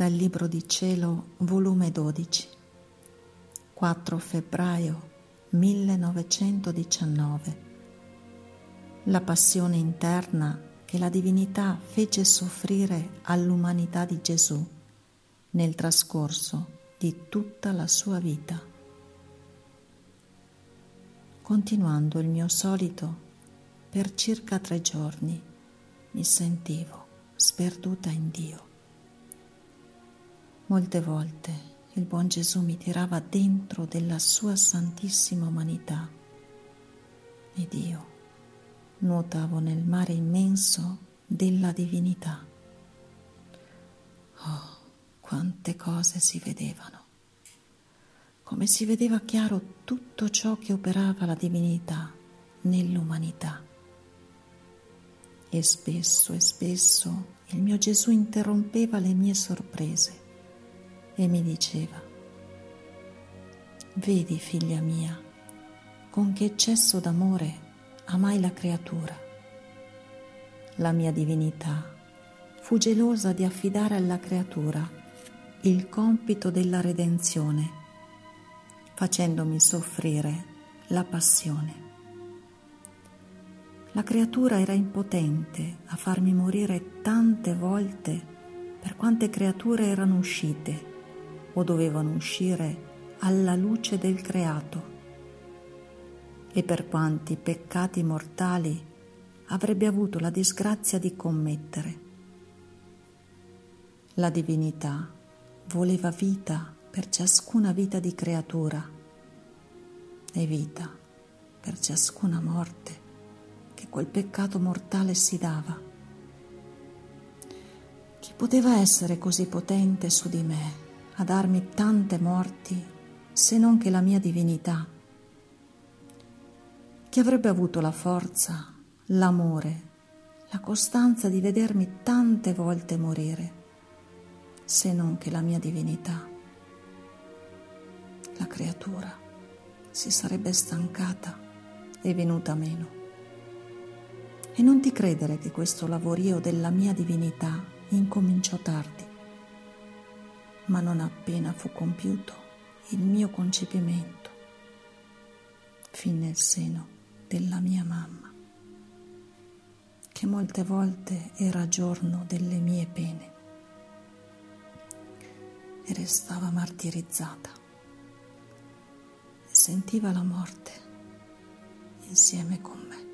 dal Libro di Cielo, volume 12, 4 febbraio 1919. La passione interna che la divinità fece soffrire all'umanità di Gesù nel trascorso di tutta la sua vita. Continuando il mio solito, per circa tre giorni mi sentivo sperduta in Dio. Molte volte il buon Gesù mi tirava dentro della sua santissima umanità ed io nuotavo nel mare immenso della divinità. Oh, quante cose si vedevano, come si vedeva chiaro tutto ciò che operava la divinità nell'umanità. E spesso e spesso il mio Gesù interrompeva le mie sorprese e mi diceva, vedi figlia mia, con che eccesso d'amore amai la creatura. La mia divinità fu gelosa di affidare alla creatura il compito della redenzione, facendomi soffrire la passione. La creatura era impotente a farmi morire tante volte per quante creature erano uscite o dovevano uscire alla luce del creato e per quanti peccati mortali avrebbe avuto la disgrazia di commettere. La divinità voleva vita per ciascuna vita di creatura e vita per ciascuna morte che quel peccato mortale si dava. Chi poteva essere così potente su di me a darmi tante morti se non che la mia divinità? Chi avrebbe avuto la forza, l'amore, la costanza di vedermi tante volte morire, se non che la mia divinità? La creatura si sarebbe stancata e venuta meno. E non ti credere che questo lavorio della mia divinità incominciò tardi, ma non appena fu compiuto il mio concepimento, fin nel seno della mia mamma, che molte volte era giorno delle mie pene e restava martirizzata e sentiva la morte insieme con me.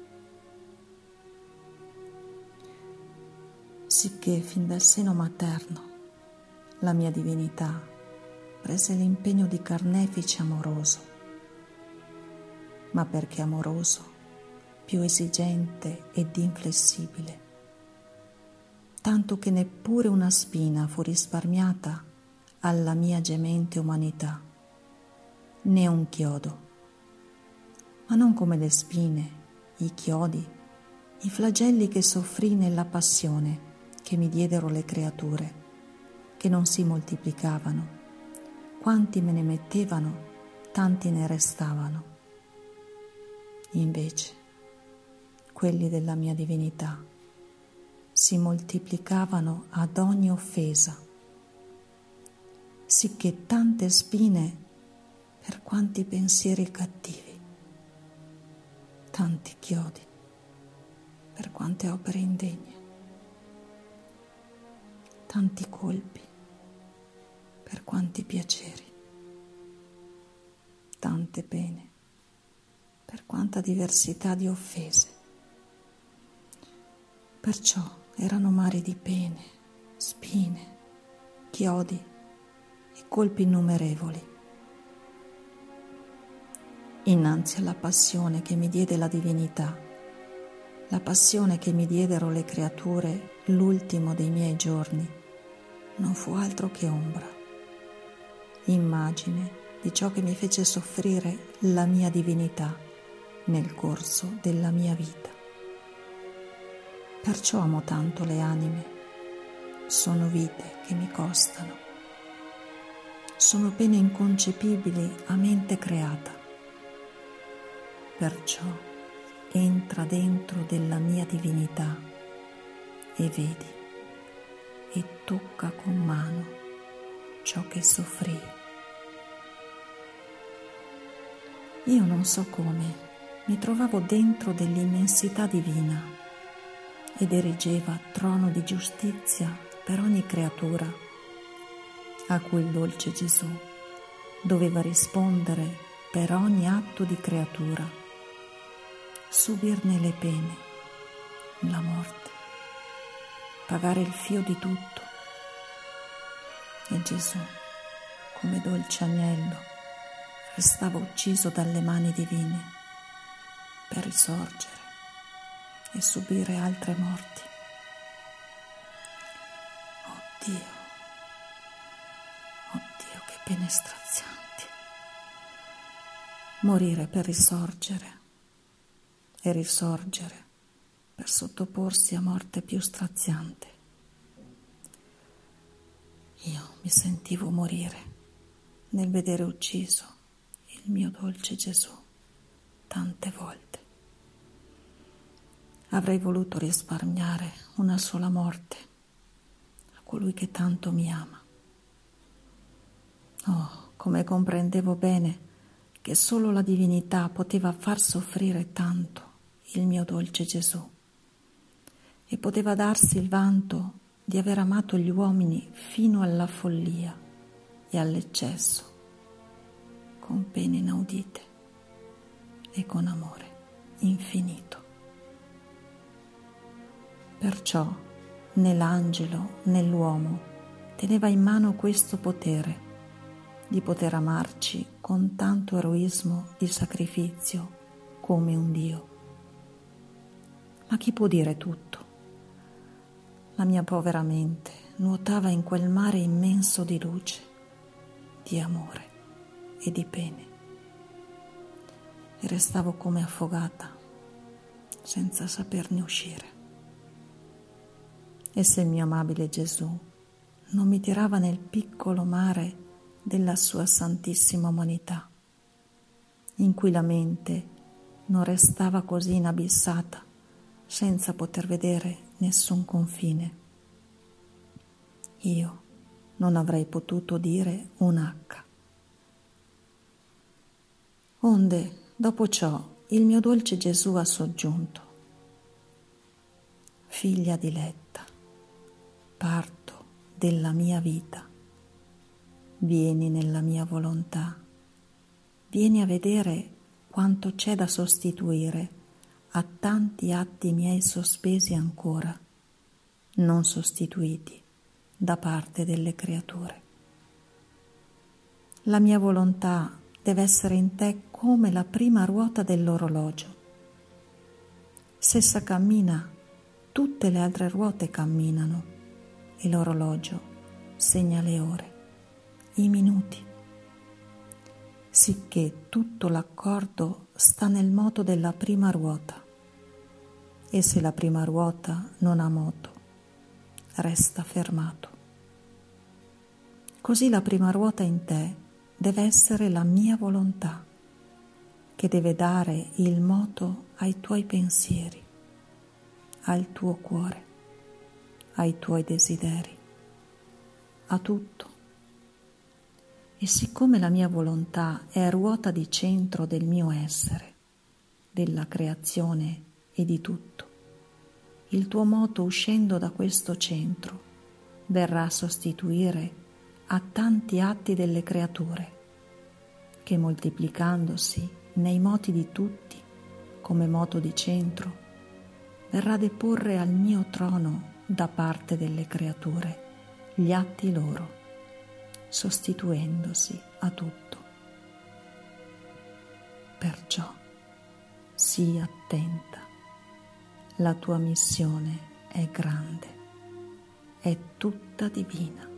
Sicché fin dal seno materno la mia divinità prese l'impegno di carnefice amoroso. Ma perché amoroso, più esigente ed inflessibile, tanto che neppure una spina fu risparmiata alla mia gemente umanità, né un chiodo, ma non come le spine, i chiodi, i flagelli che soffrì nella passione che mi diedero le creature, che non si moltiplicavano, quanti me ne mettevano, tanti ne restavano. Invece, quelli della mia divinità si moltiplicavano ad ogni offesa, sicché tante spine per quanti pensieri cattivi, tanti chiodi per quante opere indegne, tanti colpi quanti piaceri, tante pene per quanta diversità di offese. Perciò erano mari di pene, spine, chiodi e colpi innumerevoli. Innanzi alla passione che mi diede la divinità, la passione che mi diedero le creature l'ultimo dei miei giorni, non fu altro che ombra, immagine di ciò che mi fece soffrire la mia divinità nel corso della mia vita. Perciò amo tanto le anime, sono vite che mi costano, sono pene inconcepibili a mente creata. Perciò entra dentro della mia divinità e vedi e tocca con mano ciò che soffrì. Io non so come, mi trovavo dentro dell'immensità divina ed erigeva trono di giustizia per ogni creatura a cui il dolce Gesù doveva rispondere per ogni atto di creatura, subirne le pene, la morte, pagare il fio di tutto. E Gesù, come dolce agnello, restava ucciso dalle mani divine per risorgere e subire altre morti. Oddio, oddio che pene strazianti. Morire per risorgere e risorgere per sottoporsi a morte più straziante. Io mi sentivo morire nel vedere ucciso il mio dolce Gesù tante volte. Avrei voluto risparmiare una sola morte a colui che tanto mi ama. Oh, come comprendevo bene che solo la divinità poteva far soffrire tanto il mio dolce Gesù e poteva darsi il vanto di aver amato gli uomini fino alla follia e all'eccesso, con pene inaudite e con amore infinito. Perciò né l'angelo né l'uomo teneva in mano questo potere di poter amarci con tanto eroismo di sacrificio come un Dio. Ma chi può dire tutto? La mia povera mente nuotava in quel mare immenso di luce, di amore e di pene. E restavo come affogata, senza saperne uscire. E se il mio amabile Gesù non mi tirava nel piccolo mare della sua santissima umanità, in cui la mente non restava così inabissata senza poter vedere nessun confine. Io non avrei potuto dire un H. Onde, dopo ciò, il mio dolce Gesù ha soggiunto. Figlia diletta, parto della mia vita. Vieni nella mia volontà, vieni a vedere quanto c'è da sostituire a tanti atti miei sospesi ancora, non sostituiti da parte delle creature. La mia volontà deve essere in te come la prima ruota dell'orologio. Se essa cammina, tutte le altre ruote camminano e l'orologio segna le ore, i minuti, sicché tutto l'accordo sta nel moto della prima ruota e se la prima ruota non ha moto, resta fermato. Così la prima ruota in te deve essere la mia volontà, che deve dare il moto ai tuoi pensieri, al tuo cuore ai tuoi desideri, a tutto. E siccome la mia volontà è ruota di centro del mio essere, della creazione e di tutto, il tuo moto uscendo da questo centro verrà a sostituire a tanti atti delle creature, che moltiplicandosi nei moti di tutti come moto di centro, verrà a deporre al mio trono da parte delle creature gli atti loro, sostituendosi a tutto. Perciò sii attenta, la tua missione è grande, è tutta divina.